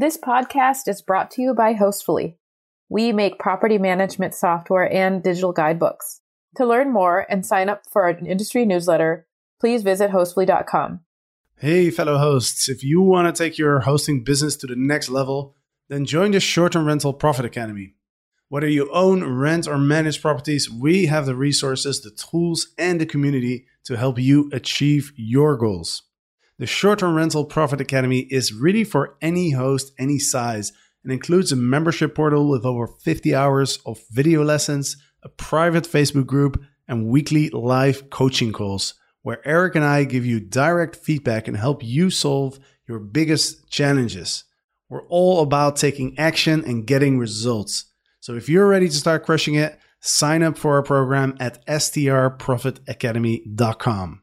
This podcast is brought to you by Hostfully. We make property management software and digital guidebooks. To learn more and sign up for our industry newsletter, please visit hostfully.com. Hey, fellow hosts, if you want to take your hosting business to the next level, then join the Short Term Rental Profit Academy. Whether you own, rent, or manage properties, we have the resources, the tools, and the community to help you achieve your goals. The Short Term Rental Profit Academy is really for any host, any size, and includes a membership portal with over 50 hours of video lessons, a private Facebook group, and weekly live coaching calls where Eric and I give you direct feedback and help you solve your biggest challenges. We're all about taking action and getting results. So if you're ready to start crushing it, sign up for our program at strprofitacademy.com.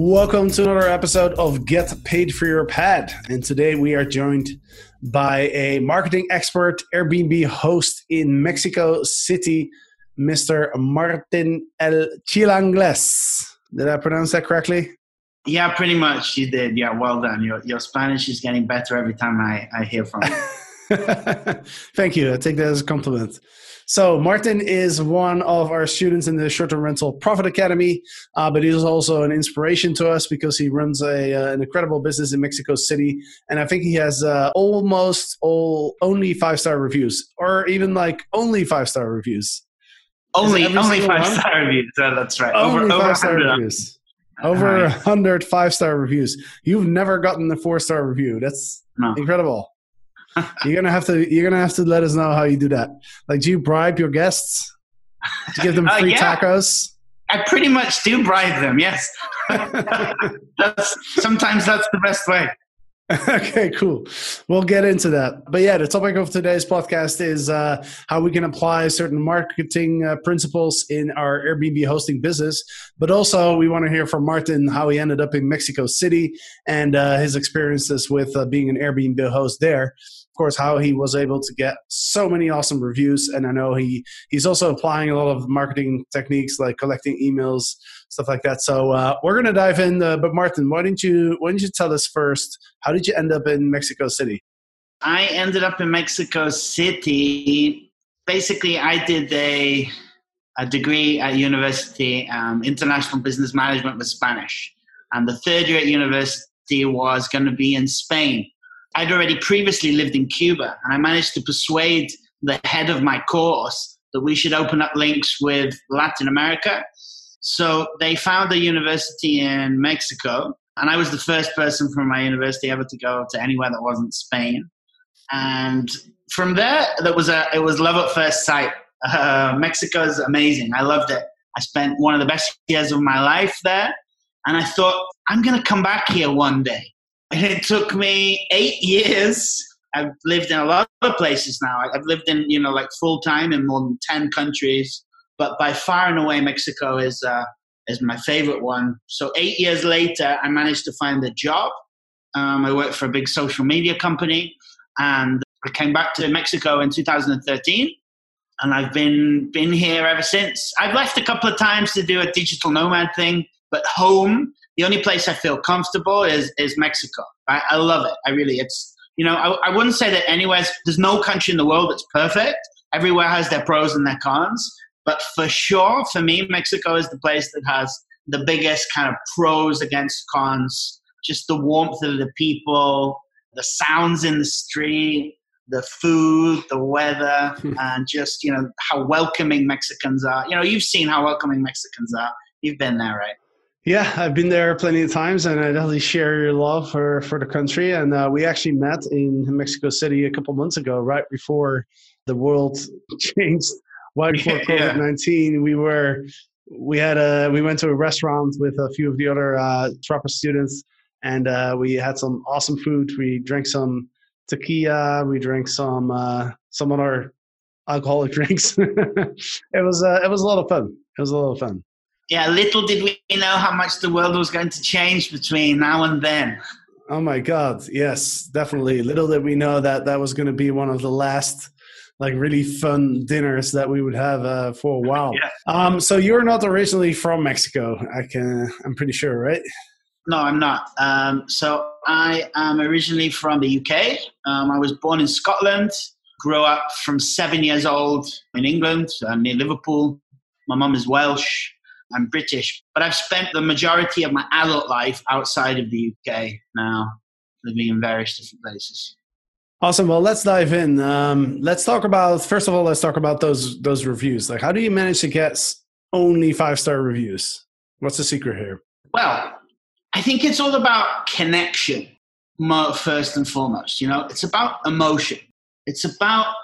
Welcome to another episode of Get Paid for Your Pad. And today we are joined by a marketing expert, Airbnb host in Mexico City, Mr. Martin El Chilangles. Did I pronounce that correctly? Yeah, pretty much you did. Yeah, well done. Your, your Spanish is getting better every time I, I hear from you. Thank you. I take that as a compliment. So Martin is one of our students in the short-term rental profit academy, uh, but he's also an inspiration to us because he runs a uh, an incredible business in Mexico City, and I think he has uh, almost all only five-star reviews, or even like only five-star reviews. Only only five-star reviews. Yeah, that's right. Only over five-star 100. reviews. Over a hundred five-star reviews. You've never gotten a four-star review. That's No. incredible. You're gonna have to. You're gonna have to let us know how you do that. Like, do you bribe your guests? Do you give them Uh, free yeah. tacos? I pretty much do bribe them. Yes. that's sometimes that's the best way. okay, cool. We'll get into that. But yeah, the topic of today's podcast is uh, how we can apply certain marketing uh, principles in our Airbnb hosting business. But also, we want to hear from Martin how he ended up in Mexico City and uh, his experiences with uh, being an Airbnb host there. Course, how he was able to get so many awesome reviews. And I know he he's also applying a lot of marketing techniques like collecting emails, stuff like that. So uh, we're to dive in. Uh, but Martin, why don't you why don't you tell us first? How did you end up in Mexico City? I ended up in Mexico City. Basically, I did a a degree at university, um, international business management with Spanish, and the third year at university was going to be in Spain. I'd already previously lived in Cuba, and I managed to persuade the head of my course that we should open up links with Latin America. So they found a university in Mexico, and I was the first person from my university ever to go to anywhere that wasn't Spain. And from there, that was a it was love at first sight. Uh, Mexico is amazing. I loved it. I spent one of the best years of my life there, and I thought I'm going to come back here one day. It took me eight years. I've lived in a lot of places now. I've lived in you know like full time in more than ten countries, but by far and away Mexico is uh, is my favorite one. So eight years later, I managed to find a job. Um, I worked for a big social media company, and I came back to Mexico in 2013, and I've been been here ever since. I've left a couple of times to do a digital nomad thing, but home, the only place I feel comfortable is is Mexico. I, I love it. I really, it's you know, I, I wouldn't say that anywhere. There's no country in the world that's perfect. Everywhere has their pros and their cons. But for sure, for me, Mexico is the place that has the biggest kind of pros against cons. Just the warmth of the people, the sounds in the street, the food, the weather, and just, you know, how welcoming Mexicans are. You know, you've seen how welcoming Mexicans are. You've been there, right? Yeah, I've been there plenty of times, and I definitely share your love for, for the country. And uh, we actually met in Mexico City a couple months ago, right before the world changed. Right before COVID nineteen, we were we had a we went to a restaurant with a few of the other uh, Trappist students, and uh, we had some awesome food. We drank some tequila. We drank some uh, some other alcoholic drinks. it was uh, it was a lot of fun. It was a lot of fun. Yeah, little did we know how much the world was going to change between now and then. Oh my God! Yes, definitely. Little did we know that that was going to be one of the last, like, really fun dinners that we would have uh, for a while. Yeah. Um, so you're not originally from Mexico, I can. I'm pretty sure, right? No, I'm not. Um, so I am originally from the UK. Um, I was born in Scotland. Grew up from seven years old in England, uh, near Liverpool. My mum is Welsh. I'm British, but I've spent the majority of my adult life outside of the UK now, living in various different places. Awesome. Well, let's dive in. Um, let's talk about first of all. Let's talk about those those reviews. Like, how do you manage to get only five star reviews? What's the secret here? Well, I think it's all about connection, first and foremost. You know, it's about emotion. It's about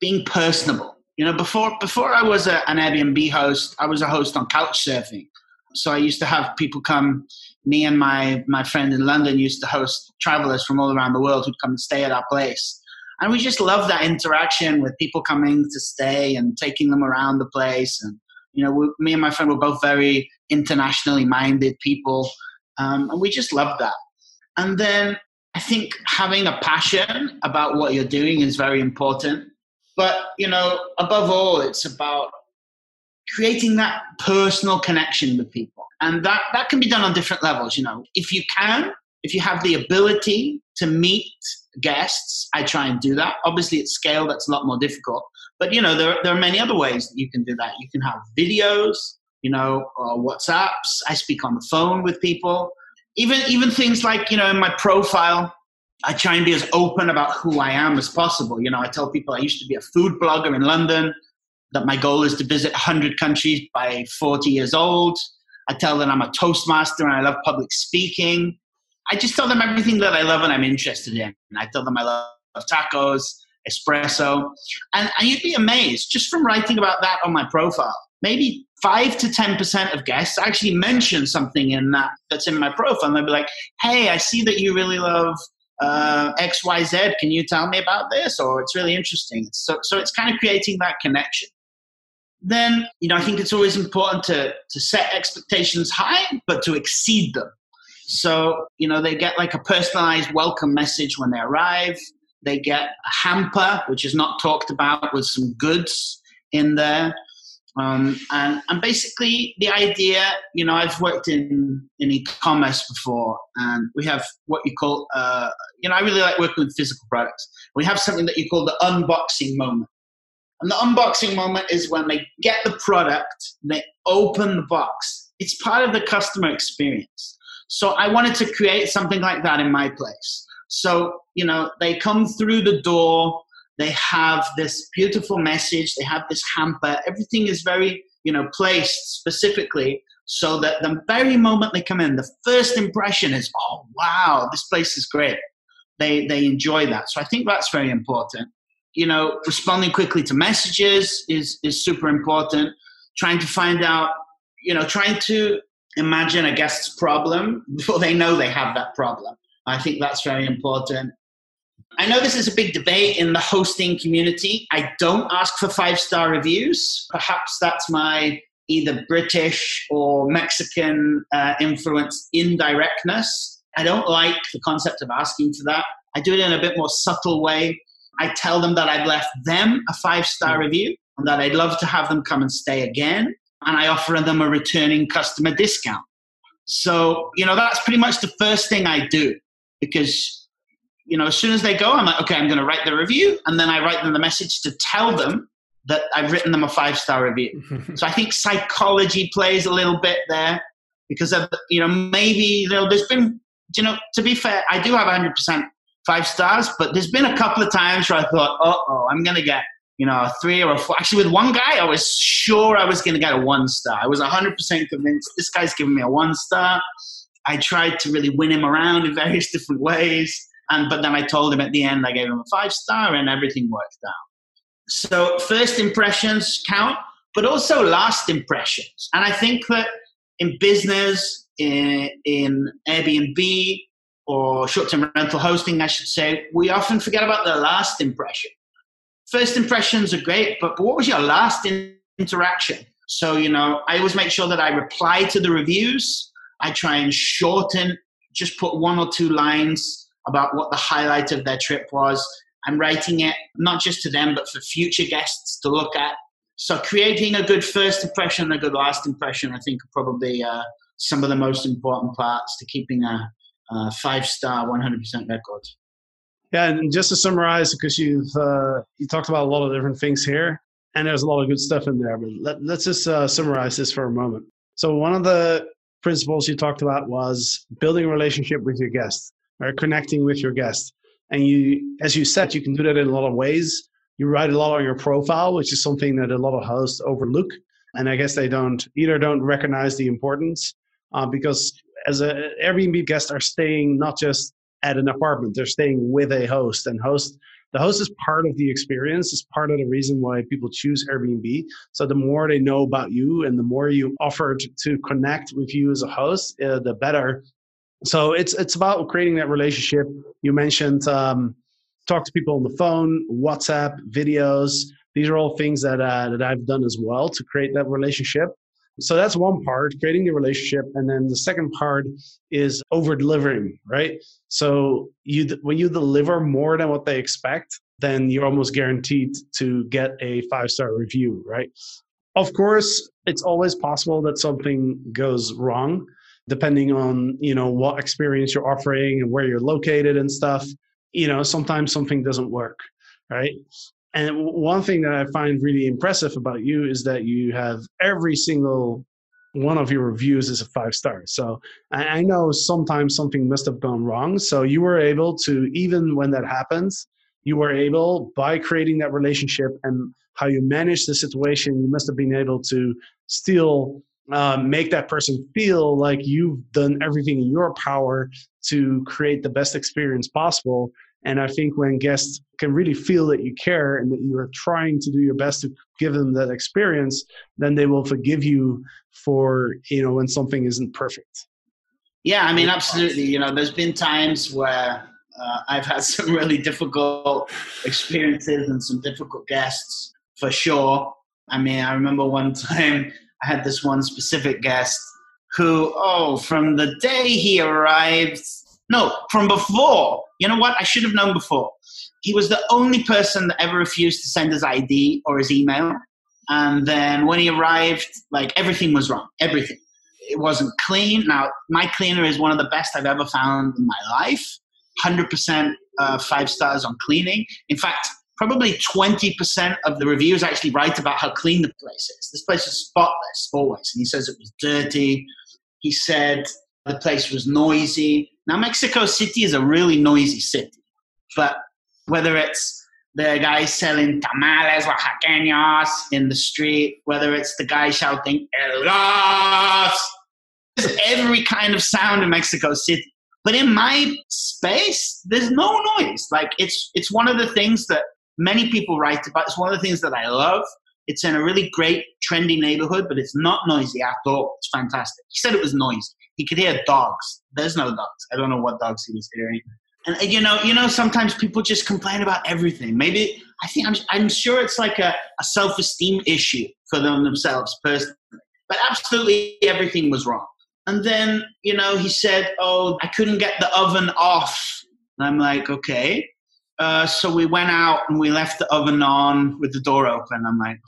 being personable. You know, before before I was a, an Airbnb host, I was a host on Couchsurfing. So I used to have people come. Me and my my friend in London used to host travelers from all around the world who'd come and stay at our place, and we just love that interaction with people coming to stay and taking them around the place. And you know, we, me and my friend were both very internationally minded people, um, and we just loved that. And then I think having a passion about what you're doing is very important. But, you know, above all, it's about creating that personal connection with people. And that, that can be done on different levels. You know, if you can, if you have the ability to meet guests, I try and do that. Obviously, at scale, that's a lot more difficult. But, you know, there, there are many other ways that you can do that. You can have videos, you know, or WhatsApps. I speak on the phone with people. Even, even things like, you know, in my profile, I try and be as open about who I am as possible. You know, I tell people I used to be a food blogger in London, that my goal is to visit 100 countries by 40 years old. I tell them I'm a Toastmaster and I love public speaking. I just tell them everything that I love and I'm interested in. And I tell them I love tacos, espresso. And, and you'd be amazed just from writing about that on my profile. Maybe five to 10% of guests actually mention something in that that's in my profile. And they'll be like, hey, I see that you really love uh, XYZ, can you tell me about this? Or it's really interesting. So, so it's kind of creating that connection. Then, you know, I think it's always important to, to set expectations high, but to exceed them. So, you know, they get like a personalized welcome message when they arrive. They get a hamper, which is not talked about, with some goods in there. Um, and, and basically, the idea, you know, I've worked in, in e-commerce before, and we have what you call, uh, you know, I really like working with physical products. We have something that you call the unboxing moment. And the unboxing moment is when they get the product, they open the box. It's part of the customer experience. So I wanted to create something like that in my place. So, you know, they come through the door, they have this beautiful message, they have this hamper, everything is very, you know, placed specifically so that the very moment they come in, the first impression is, oh wow, this place is great. They they enjoy that. So I think that's very important. You know, responding quickly to messages is is super important. Trying to find out, you know, trying to imagine a guest's problem before they know they have that problem. I think that's very important. I know this is a big debate in the hosting community. I don't ask for five star reviews. Perhaps that's my either British or Mexican uh, influence indirectness. I don't like the concept of asking for that. I do it in a bit more subtle way. I tell them that I've left them a five star hmm. review and that I'd love to have them come and stay again. And I offer them a returning customer discount. So, you know, that's pretty much the first thing I do because you know, as soon as they go, I'm like, okay, I'm going to write the review, and then I write them the message to tell them that I've written them a five star review. so I think psychology plays a little bit there because of you know maybe you know there's been you know to be fair, I do have 100 percent five stars, but there's been a couple of times where I thought, oh, oh, I'm going to get you know a three or a four. Actually, with one guy, I was sure I was going to get a one star. I was 100 percent convinced this guy's giving me a one star. I tried to really win him around in various different ways and but then I told him at the end I gave him a five star and everything worked out. So first impressions count, but also last impressions. And I think that in business, in, in Airbnb, or short-term rental hosting, I should say, we often forget about the last impression. First impressions are great, but, but what was your last in- interaction? So, you know, I always make sure that I reply to the reviews. I try and shorten, just put one or two lines about what the highlight of their trip was. I'm writing it not just to them, but for future guests to look at. So, creating a good first impression and a good last impression, I think, are probably uh, some of the most important parts to keeping a, a five star, 100% record. Yeah, and just to summarize, because you've uh, you talked about a lot of different things here, and there's a lot of good stuff in there. But let, us just uh, summarize this for a moment. So one of the principles you talked about was building a relationship with your guests, or connecting with your guests. And you, as you said, you can do that in a lot of ways. You write a lot on your profile, which is something that a lot of hosts overlook, and I guess they don't either don't recognize the importance uh, because as a Airbnb guest are staying not just at an apartment, they're staying with a host, and host the host is part of the experience is part of the reason why people choose airbnb so the more they know about you and the more you offer to connect with you as a host uh, the better so it's it's about creating that relationship. You mentioned um, talk to people on the phone whatsapp videos. These are all things that uh, that i've done as well to create that relationship. So that's one part creating the relationship. And then the second part is over delivering right? So you when you deliver more than what they expect then you're almost guaranteed to get a five star review right? Of course it's always possible that something goes wrong depending on you know what experience you're offering and where you're located and stuff you know sometimes something doesn't work right and one thing that I find really impressive about you is that you have every single one of your reviews is a five star. So I know sometimes something must have gone wrong. So you were able to, even when that happens, you were able by creating that relationship and how you manage the situation, you must have been able to still uh, make that person feel like you've done everything in your power to create the best experience possible and I think when guests can really feel that you care and that you are trying to do your best to give them that experience, then they will forgive you for, you know, when something isn't perfect. Yeah, I mean, absolutely. You know, there's been times where uh, I've had some really difficult experiences and some difficult guests for sure. I mean, I remember one time I had this one specific guest who, oh, from the day he arrived, no, from before. You know what? I should have known before. He was the only person that ever refused to send his ID or his email. And then when he arrived, like everything was wrong. Everything. It wasn't clean. Now, my cleaner is one of the best I've ever found in my life. 100% uh, five stars on cleaning. In fact, probably 20% of the reviews actually write about how clean the place is. This place is spotless always. And he says it was dirty. He said the place was noisy. Now, Mexico City is a really noisy city, but whether it's the guy selling tamales oaxaqueños in the street, whether it's the guy shouting El there's every kind of sound in Mexico City. But in my space, there's no noise. Like it's it's one of the things that many people write about. It's one of the things that I love. It's in a really great, trendy neighborhood, but it's not noisy at all. It's fantastic. He said it was noisy. He could hear dogs. There's no dogs. I don't know what dogs he was hearing. And you know, you know, sometimes people just complain about everything. Maybe I think I'm, I'm sure it's like a, a self-esteem issue for them themselves personally. But absolutely everything was wrong. And then, you know, he said, "Oh, I couldn't get the oven off." And I'm like, "Okay." Uh, so we went out and we left the oven on with the door open. I'm like,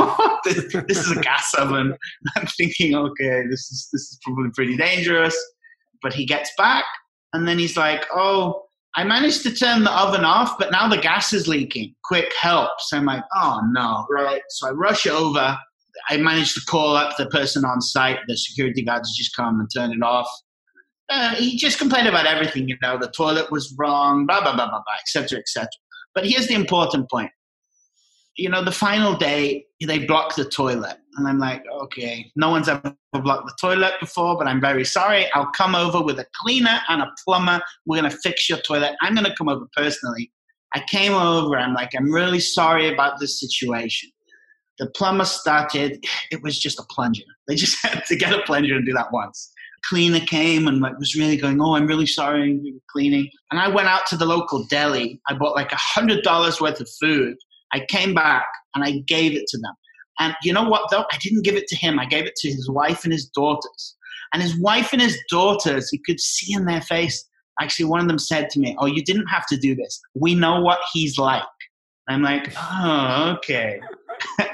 oh, this, this is a gas oven. I'm thinking, okay, this is this is probably pretty dangerous. But he gets back and then he's like, oh, I managed to turn the oven off, but now the gas is leaking. Quick help. So I'm like, oh no, right. So I rush over. I managed to call up the person on site. The security guards just come and turn it off. Uh, he just complained about everything, you know, the toilet was wrong, blah, blah, blah, blah, blah, etc., etc. But here's the important point you know, the final day, they blocked the toilet. And I'm like, okay, no one's ever blocked the toilet before, but I'm very sorry. I'll come over with a cleaner and a plumber. We're going to fix your toilet. I'm going to come over personally. I came over. I'm like, I'm really sorry about this situation. The plumber started, it was just a plunger. They just had to get a plunger and do that once. Cleaner came and like was really going, "Oh, I'm really sorry, we were cleaning." And I went out to the local deli. I bought like a hundred dollars worth of food. I came back and I gave it to them. And you know what though? I didn't give it to him. I gave it to his wife and his daughters. And his wife and his daughters, you could see in their face. Actually, one of them said to me, "Oh, you didn't have to do this. We know what he's like." I'm like, "Oh, okay."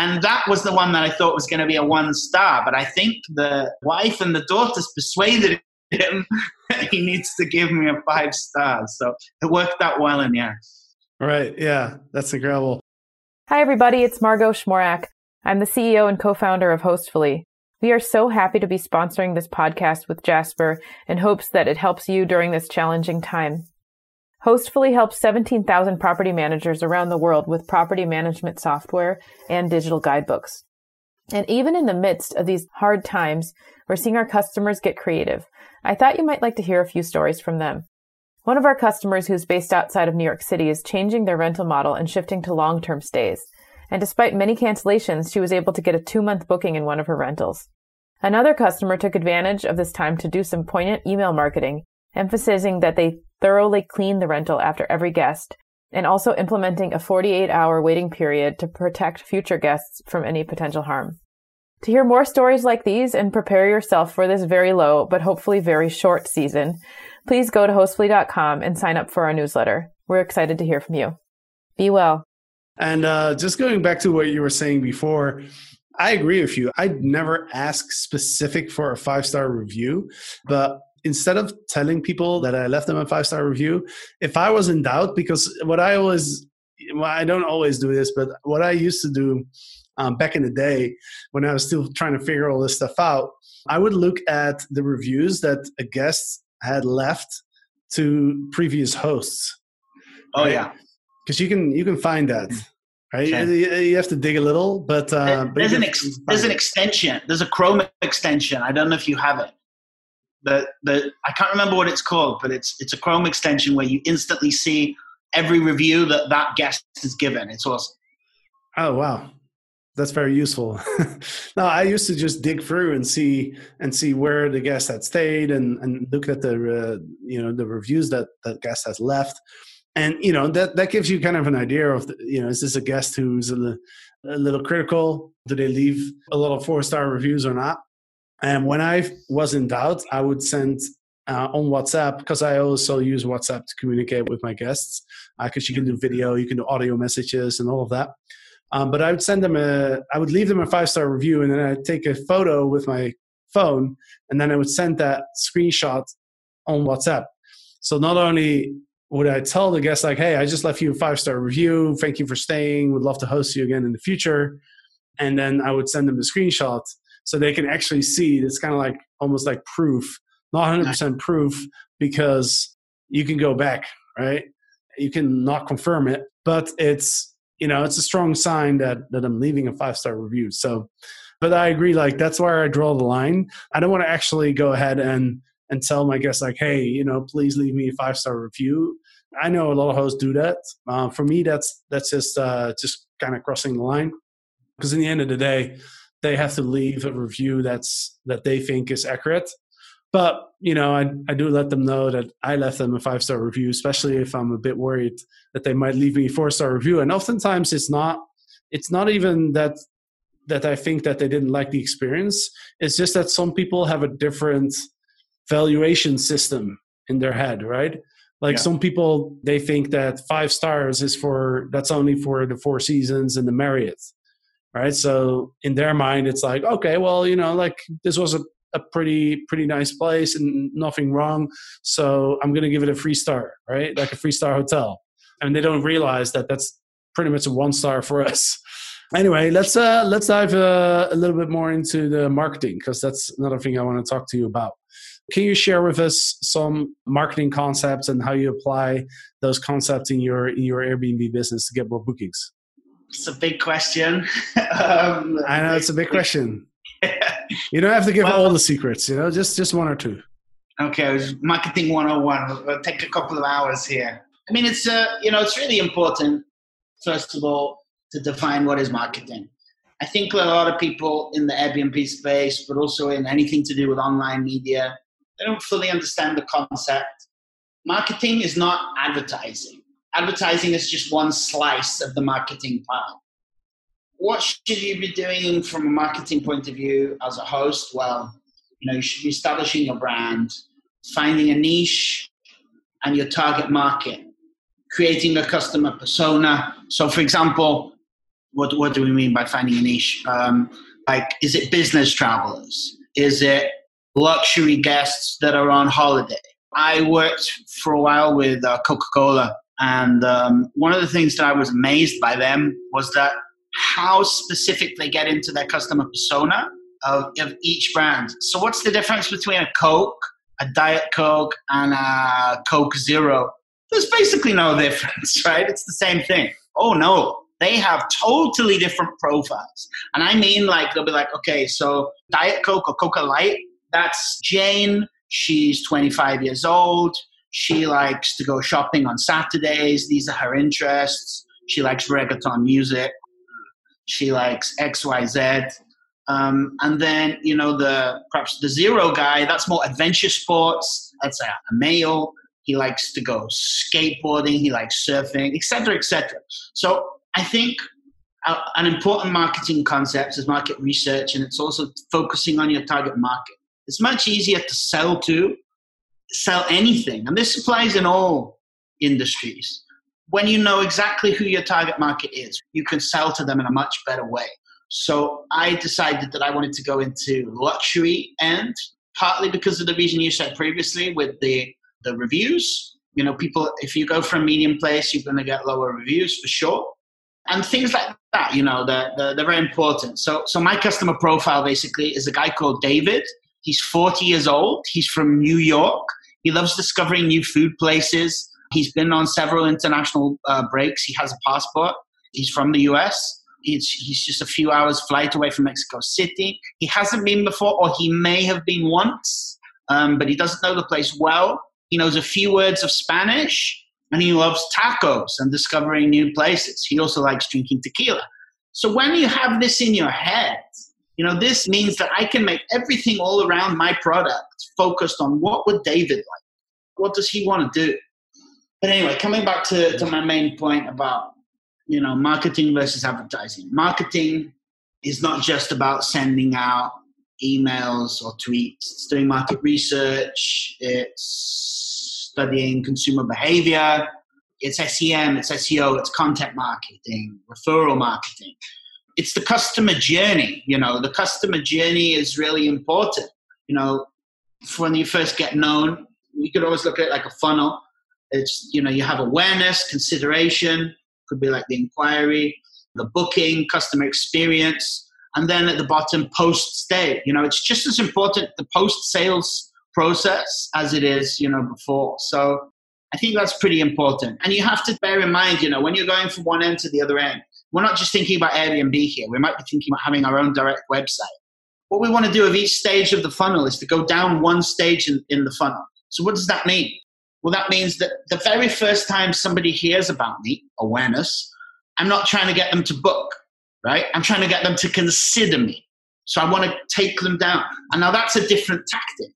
and that was the one that I thought was going to be a one star. But I think the wife and the daughters persuaded him that he needs to give me a five stars. So it worked out well in the end. Right. Yeah. That's incredible. Hi, everybody. It's Margot Schmorak. I'm the CEO and co-founder of Hostfully. We are so happy to be sponsoring this podcast with Jasper in hopes that it helps you during this challenging time. Hostfully helps 17,000 property managers around the world with property management software and digital guidebooks. And even in the midst of these hard times, we're seeing our customers get creative. I thought you might like to hear a few stories from them. One of our customers who's based outside of New York City is changing their rental model and shifting to long term stays. And despite many cancellations, she was able to get a two month booking in one of her rentals. Another customer took advantage of this time to do some poignant email marketing, emphasizing that they thoroughly clean the rental after every guest, and also implementing a 48 hour waiting period to protect future guests from any potential harm. To hear more stories like these and prepare yourself for this very low, but hopefully very short season, please go to hostfully.com and sign up for our newsletter. We're excited to hear from you. Be well. And uh, just going back to what you were saying before, I agree with you. I'd never ask specific for a five star review, but instead of telling people that I left them a five star review, if I was in doubt, because what I always, well, I don't always do this, but what I used to do um, back in the day when I was still trying to figure all this stuff out, I would look at the reviews that a guest had left to previous hosts. Oh right? yeah, because you can you can find that. Right, okay. you have to dig a little, but, uh, there's but an ex- there's an extension. There's a Chrome extension. I don't know if you have it. The the I can't remember what it's called, but it's it's a Chrome extension where you instantly see every review that that guest has given. It's awesome. Oh wow, that's very useful. no, I used to just dig through and see and see where the guest had stayed and and look at the uh, you know the reviews that that guest has left, and you know that that gives you kind of an idea of the, you know is this a guest who's a, a little critical? Do they leave a lot of four star reviews or not? And when I was in doubt, I would send uh, on WhatsApp because I also use WhatsApp to communicate with my guests because uh, you can do video, you can do audio messages, and all of that. Um, but I would send them a, I would leave them a five star review, and then I'd take a photo with my phone, and then I would send that screenshot on WhatsApp. So not only would I tell the guest like, "Hey, I just left you a five star review. Thank you for staying. Would love to host you again in the future," and then I would send them the screenshot so they can actually see. It's kind of like almost like proof, not 100 percent proof, because you can go back, right? You can not confirm it, but it's you know it's a strong sign that that i'm leaving a five star review so but i agree like that's where i draw the line i don't want to actually go ahead and and tell my guests like hey you know please leave me a five star review i know a lot of hosts do that uh, for me that's that's just uh just kind of crossing the line because in the end of the day they have to leave a review that's that they think is accurate but you know, I I do let them know that I left them a five star review, especially if I'm a bit worried that they might leave me a four star review. And oftentimes it's not it's not even that that I think that they didn't like the experience. It's just that some people have a different valuation system in their head, right? Like yeah. some people they think that five stars is for that's only for the four seasons and the Marriott. Right. So in their mind it's like, okay, well, you know, like this was a a pretty pretty nice place and nothing wrong. So I'm to give it a free star, right? Like a free star hotel. And they don't realize that that's pretty much a one star for us. Anyway, let's uh, let's dive uh, a little bit more into the marketing because that's another thing I want to talk to you about. Can you share with us some marketing concepts and how you apply those concepts in your in your Airbnb business to get more bookings? It's a big question. um, I know it's a big question. you don't have to give well, all the secrets, you know, just just one or two. Okay, marketing 101. We'll take a couple of hours here. I mean, it's uh, you know, it's really important first of all to define what is marketing. I think a lot of people in the Airbnb space, but also in anything to do with online media, they don't fully understand the concept. Marketing is not advertising. Advertising is just one slice of the marketing pie. What should you be doing from a marketing point of view as a host? Well, you know, you should be establishing your brand, finding a niche and your target market, creating a customer persona. So, for example, what, what do we mean by finding a niche? Um, like, is it business travelers? Is it luxury guests that are on holiday? I worked for a while with uh, Coca Cola, and um, one of the things that I was amazed by them was that how specific they get into their customer persona of, of each brand. So, what's the difference between a Coke, a Diet Coke, and a Coke Zero? There's basically no difference, right? It's the same thing. Oh no, they have totally different profiles. And I mean, like, they'll be like, okay, so Diet Coke or Coca Light, that's Jane. She's 25 years old. She likes to go shopping on Saturdays. These are her interests. She likes reggaeton music. She likes XYZ. Um, and then, you know, the perhaps the zero guy, that's more adventure sports. That's a, a male. He likes to go skateboarding. He likes surfing, etc., etc. So I think an important marketing concept is market research, and it's also focusing on your target market. It's much easier to sell to, sell anything, and this applies in all industries. When you know exactly who your target market is, you can sell to them in a much better way. So I decided that I wanted to go into luxury and partly because of the reason you said previously with the the reviews. You know, people if you go for a medium place, you're going to get lower reviews for sure and things like that you know they're, they're, they're, very important so so my customer profile basically is a guy called david he's 40 years old he's from new york he loves discovering new food places. He's been on several international uh, breaks. He has a passport. He's from the us he's, he's just a few hours flight away from mexico city. He hasn't been before or he may have been once um, but he doesn't know the place well. He knows a few words of spanish and he loves tacos and discovering new places. He also likes drinking tequila. So when you have this in your head, you know, this means that I can make everything all around my product focused on what would David like? What does he want to do? But anyway, coming back to, to my main point about, you know, marketing versus advertising. Marketing is not just about sending out emails or tweets. It's doing market research. It's studying consumer behavior. It's SEM, it's SEO, it's content marketing, referral marketing. It's the customer journey. You know, the customer journey is really important. You know, when you first get known, you could always look at it like a funnel. It's, you know, you have awareness, consideration, could be like the inquiry, the booking, customer experience, and then at the bottom, post stay. You know, it's just as important the post sales process as it is, you know, before. So I think that's pretty important. And you have to bear in mind, you know, when you're going from one end to the other end, we're not just thinking about Airbnb here. We might be thinking about having our own direct website. What we want to do of each stage of the funnel is to go down one stage in, in the funnel. So what does that mean? Well, that means that the very first time somebody hears about me, awareness, I'm not trying to get them to book, right? I'm trying to get them to consider me. So I want to take them down. And now that's a different tactic.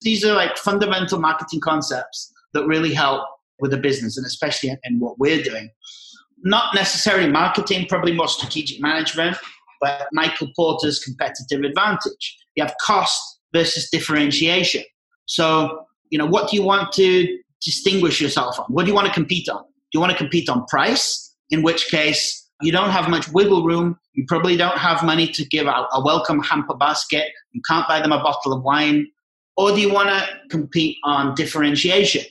These are like fundamental marketing concepts that really help with a business and especially in what we're doing. Not necessarily marketing, probably more strategic management, but Michael Porter's competitive advantage. You have cost versus differentiation. So, you know, what do you want to distinguish yourself on? What do you want to compete on? Do you want to compete on price? In which case, you don't have much wiggle room. You probably don't have money to give out a welcome hamper basket. You can't buy them a bottle of wine or do you want to compete on differentiation?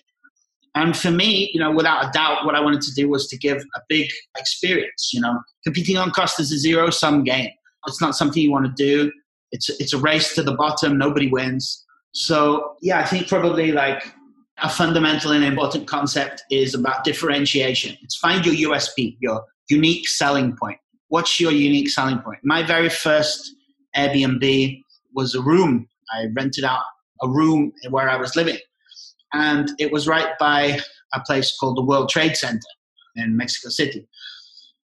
And for me, you know, without a doubt, what I wanted to do was to give a big experience. You know, competing on cost is a zero sum game. It's not something you want to do. It's it's a race to the bottom. Nobody wins. So yeah, I think probably like a fundamental and important concept is about differentiation. It's find your USP, your unique selling point. What's your unique selling point? My very first Airbnb was a room I rented out a room where I was living. And it was right by a place called the World Trade Center in Mexico City.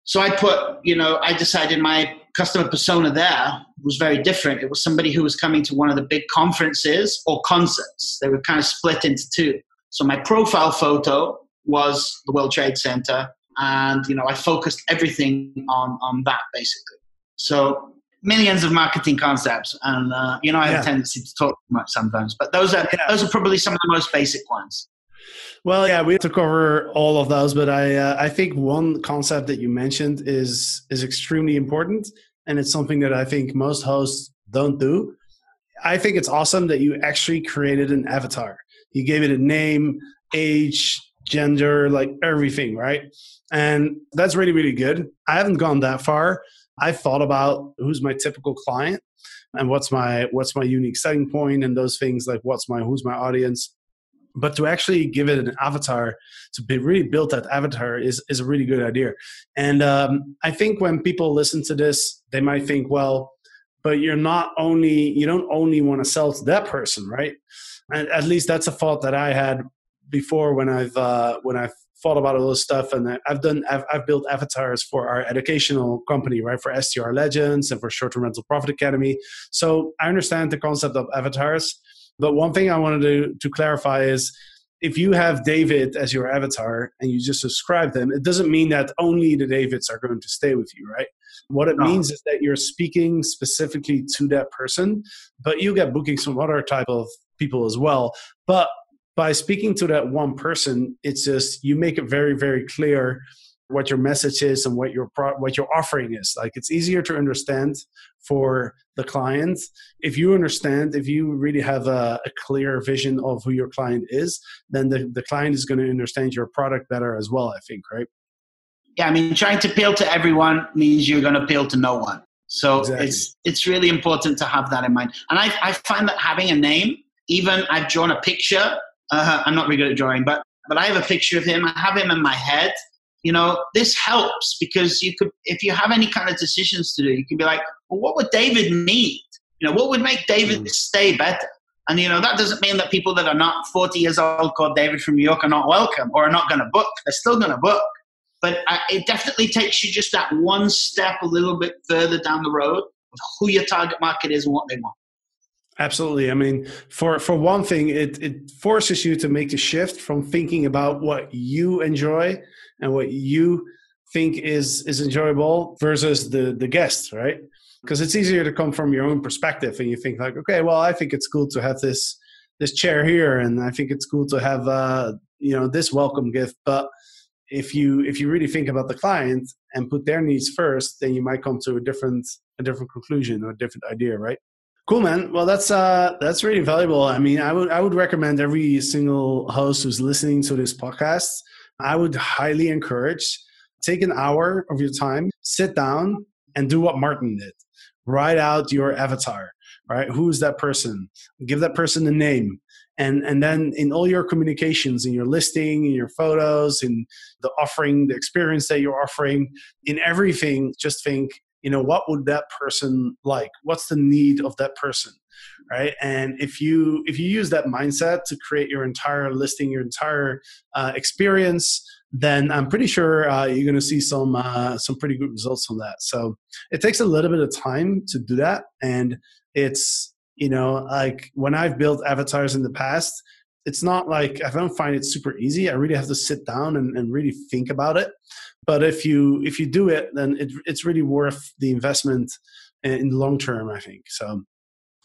So I put, you know, I decided my customer persona there was very different. It was somebody who was coming to one of the big conferences or concerts. They were kind of split into two. So my profile photo was the World Trade Center, and you know I focused everything on on that basically. So millions of marketing concepts, and uh, you know I have Yeah. a tendency to talk too much sometimes, but those are Yeah. those are probably some of the most basic ones. Well, yeah, we have to cover all of those, but I uh, I think one concept that you mentioned is is extremely important, and it's something that I think most hosts don't do. I think it's awesome that you actually created an avatar. You gave it a name, age, gender, like everything, right? And that's really really good. I haven't gone that far. I've thought about who's my typical client and what's my what's my unique selling point and those things like what's my who's my audience. But to actually give it an avatar to be really build that avatar is, is a really good idea. And um, i think when people listen to this they might think well but you're not only you don't only want to sell to that person right? And at least that's a thought that i had before when i've uh, when i've thought about all this stuff and i've done I've, I've built avatars for our educational company right for str legends and for short-term rental profit academy so i understand the concept of avatars but one thing I wanted to, to clarify is if you have David as your avatar and you just subscribe them, it doesn't mean that only the Davids are going to stay with you, right? What it No. means is that you're speaking specifically to that person, but you get bookings from other type of people as well. But by speaking to that one person, it's just you make it very, very clear what your message is and what your pro- what your offering is. Like it's easier to understand for the client if you understand if you really have a, a clear vision of who your client is then the, the client is going to understand your product better as well i think right Yeah, I mean, trying to appeal to everyone means you're going to appeal to no one. So Exactly. it's it's really important to have that in mind. And I, I find that having a name, even I've drawn a picture. Uh, I'm not really good at drawing, but but I have a picture of him. I have him in my head. You know, this helps because you could, if you have any kind of decisions to do, you can be like, well, what would David need? You know, what would make David Mm. stay better? And you know, that doesn't mean that people that are not 40 years old called David from New York are not welcome or are not going to book. They're still going to book but I, it definitely takes you just that one step a little bit further down the road of who your target market is and what they want. Absolutely. I mean for for one thing it it forces you to make the shift from thinking about what you enjoy and what you think is is enjoyable versus the the guest right? Because it's easier to come from your own perspective and you think like okay well i think it's cool to have this this chair here and i think it's cool to have uh you know this welcome gift. But if you if you really think about the client and put their needs first then you might come to a different a different conclusion or a different idea right cool man. Well that's uh that's really valuable. I mean i would i would recommend every single host who's listening to this podcast. I would highly encourage take an hour of your time sit down and do what martin did. Write out your avatar right? Who's that person? Give that person a name. And and then in all your communications in your listing in your photos in the offering the experience that you're offering in everything just think you know what would that person like? What's the need of that person right? And if you if you use that mindset to create your entire listing your entire uh, experience then i'm pretty sure uh, you're going to see some uh, some pretty good results from that. So it takes a little bit of time to do that and it's you know like when i've built avatars in the past it's not like i don't find it super easy. I really have to sit down and, and really think about it. But if you if you do it then it, it's really worth the investment in the long term i think. So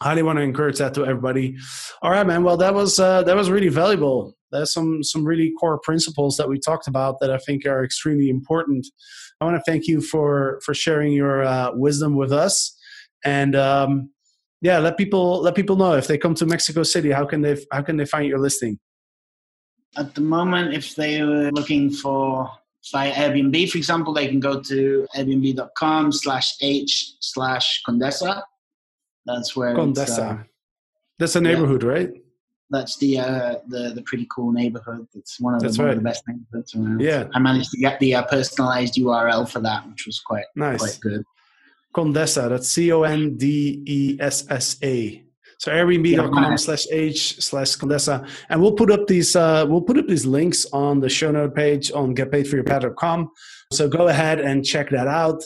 I highly want to encourage that to everybody. All right man. Well that was uh, that was really valuable. There's some some really core principles that we talked about that i think are extremely important. I want to thank you for for sharing your uh, wisdom with us. And um, yeah let people let people know if they come to mexico city how can they how can they find your listing At the moment, if they were looking for via Airbnb, for example, they can go to airbnb.com slash h slash Condesa. That's where condesa uh, that's a neighborhood right that's the, uh, the the pretty cool neighborhood. It's one of the, one of the best neighborhoods around. yeah I managed to get the uh, personalized URL for that, which was quite nice quite good. Condesa. That's C O N D E S S A. So Airbnb.com slash H slash Condesa. And we'll put up these uh, we'll put up these links on the show note page on getpaidforyourpad.com. So go ahead and check that out.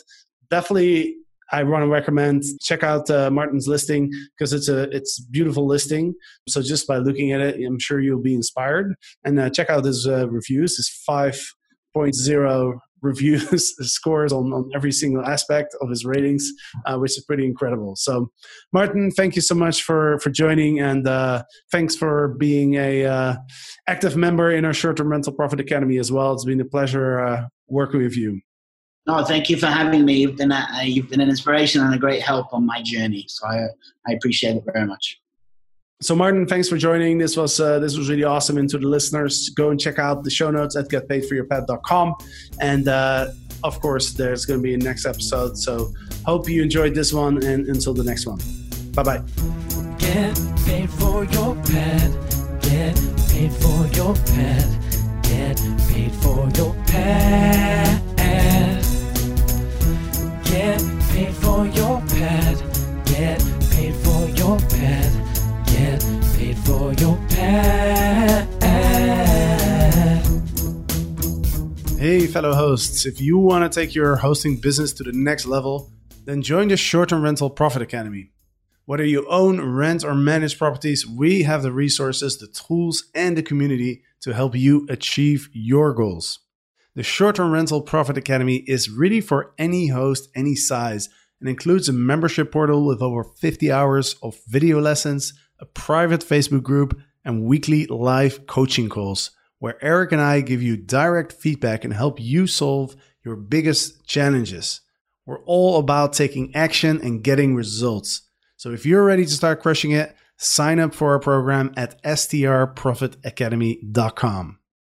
Definitely I want to recommend check out uh, Martin's listing because it's a it's beautiful listing. So just by looking at it, I'm sure you'll be inspired. And uh, check out his uh, reviews. His 5.0 reviews scores on, on every single aspect of his ratings, uh, which is pretty incredible. So, Martin, thank you so much for for joining, and uh, thanks for being a uh, active member in our short term rental profit academy as well. It's been a pleasure uh, working with you. No, thank you for having me. You've been a, you've been an inspiration and a great help on my journey. So I I appreciate it very much. So Martin, thanks for joining. This was uh, this was really awesome. And to the listeners, go and check out the show notes at getpaidforyourpad.com. And uh, of course, there's going to be a next episode. So hope you enjoyed this one. And until the next one, bye bye. Get paid for your pad. Get paid for your pad. Get paid for your pad. Fellow hosts. If you want to take your hosting business to the next level, then join the Short Term Rental Profit Academy. Whether you own, rent, or manage properties, we have the resources, the tools, and the community to help you achieve your goals. The Short Term Rental Profit Academy is really for any host, any size, and includes a membership portal with over 50 hours of video lessons, a private Facebook group, and weekly live coaching calls where Eric and I give you direct feedback and help you solve your biggest challenges. We're all about taking action and getting results. So if you're ready to start crushing it, sign up for our program at strprofitacademy.com.